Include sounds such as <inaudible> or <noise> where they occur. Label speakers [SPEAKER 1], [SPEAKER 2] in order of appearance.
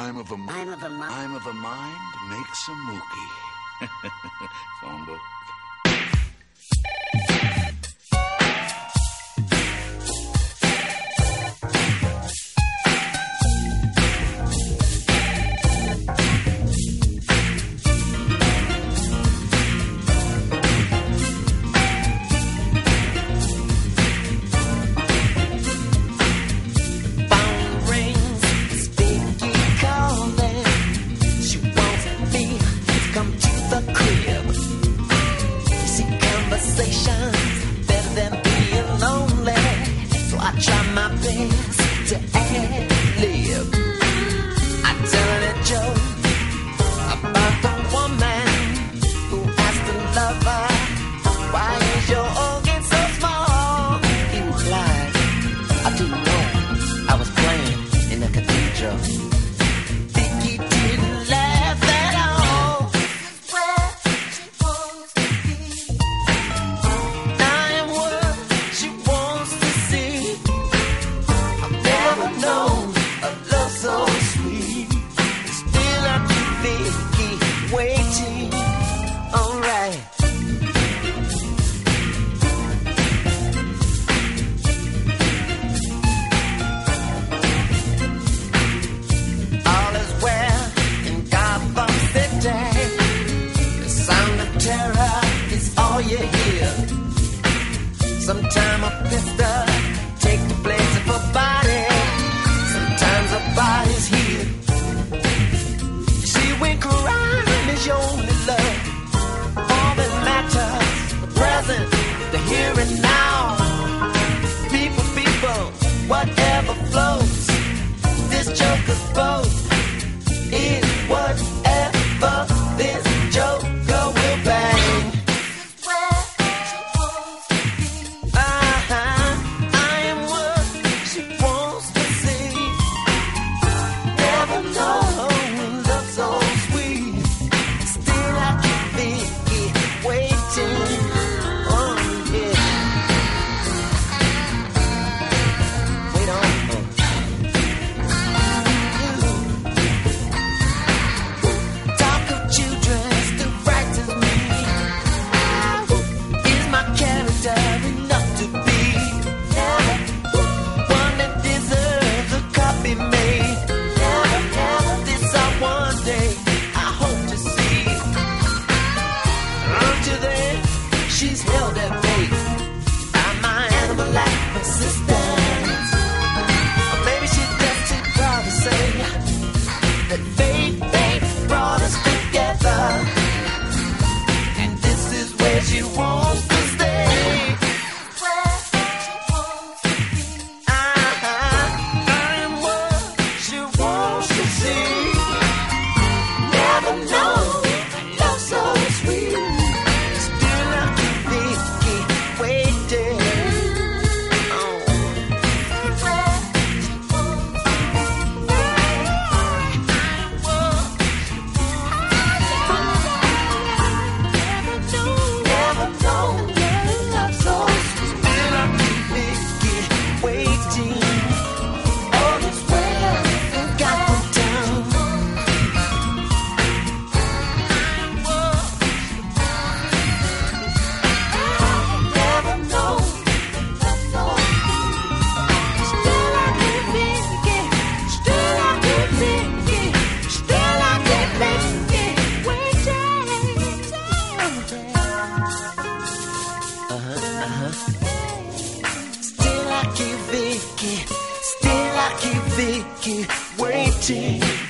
[SPEAKER 1] I'm of a mind. I'm of a mind. I'm of a mind makes a mookie. <laughs> Phone book.
[SPEAKER 2] can't. I a joke about the woman who has to love. Sometime pissed up I keep thinking, waiting.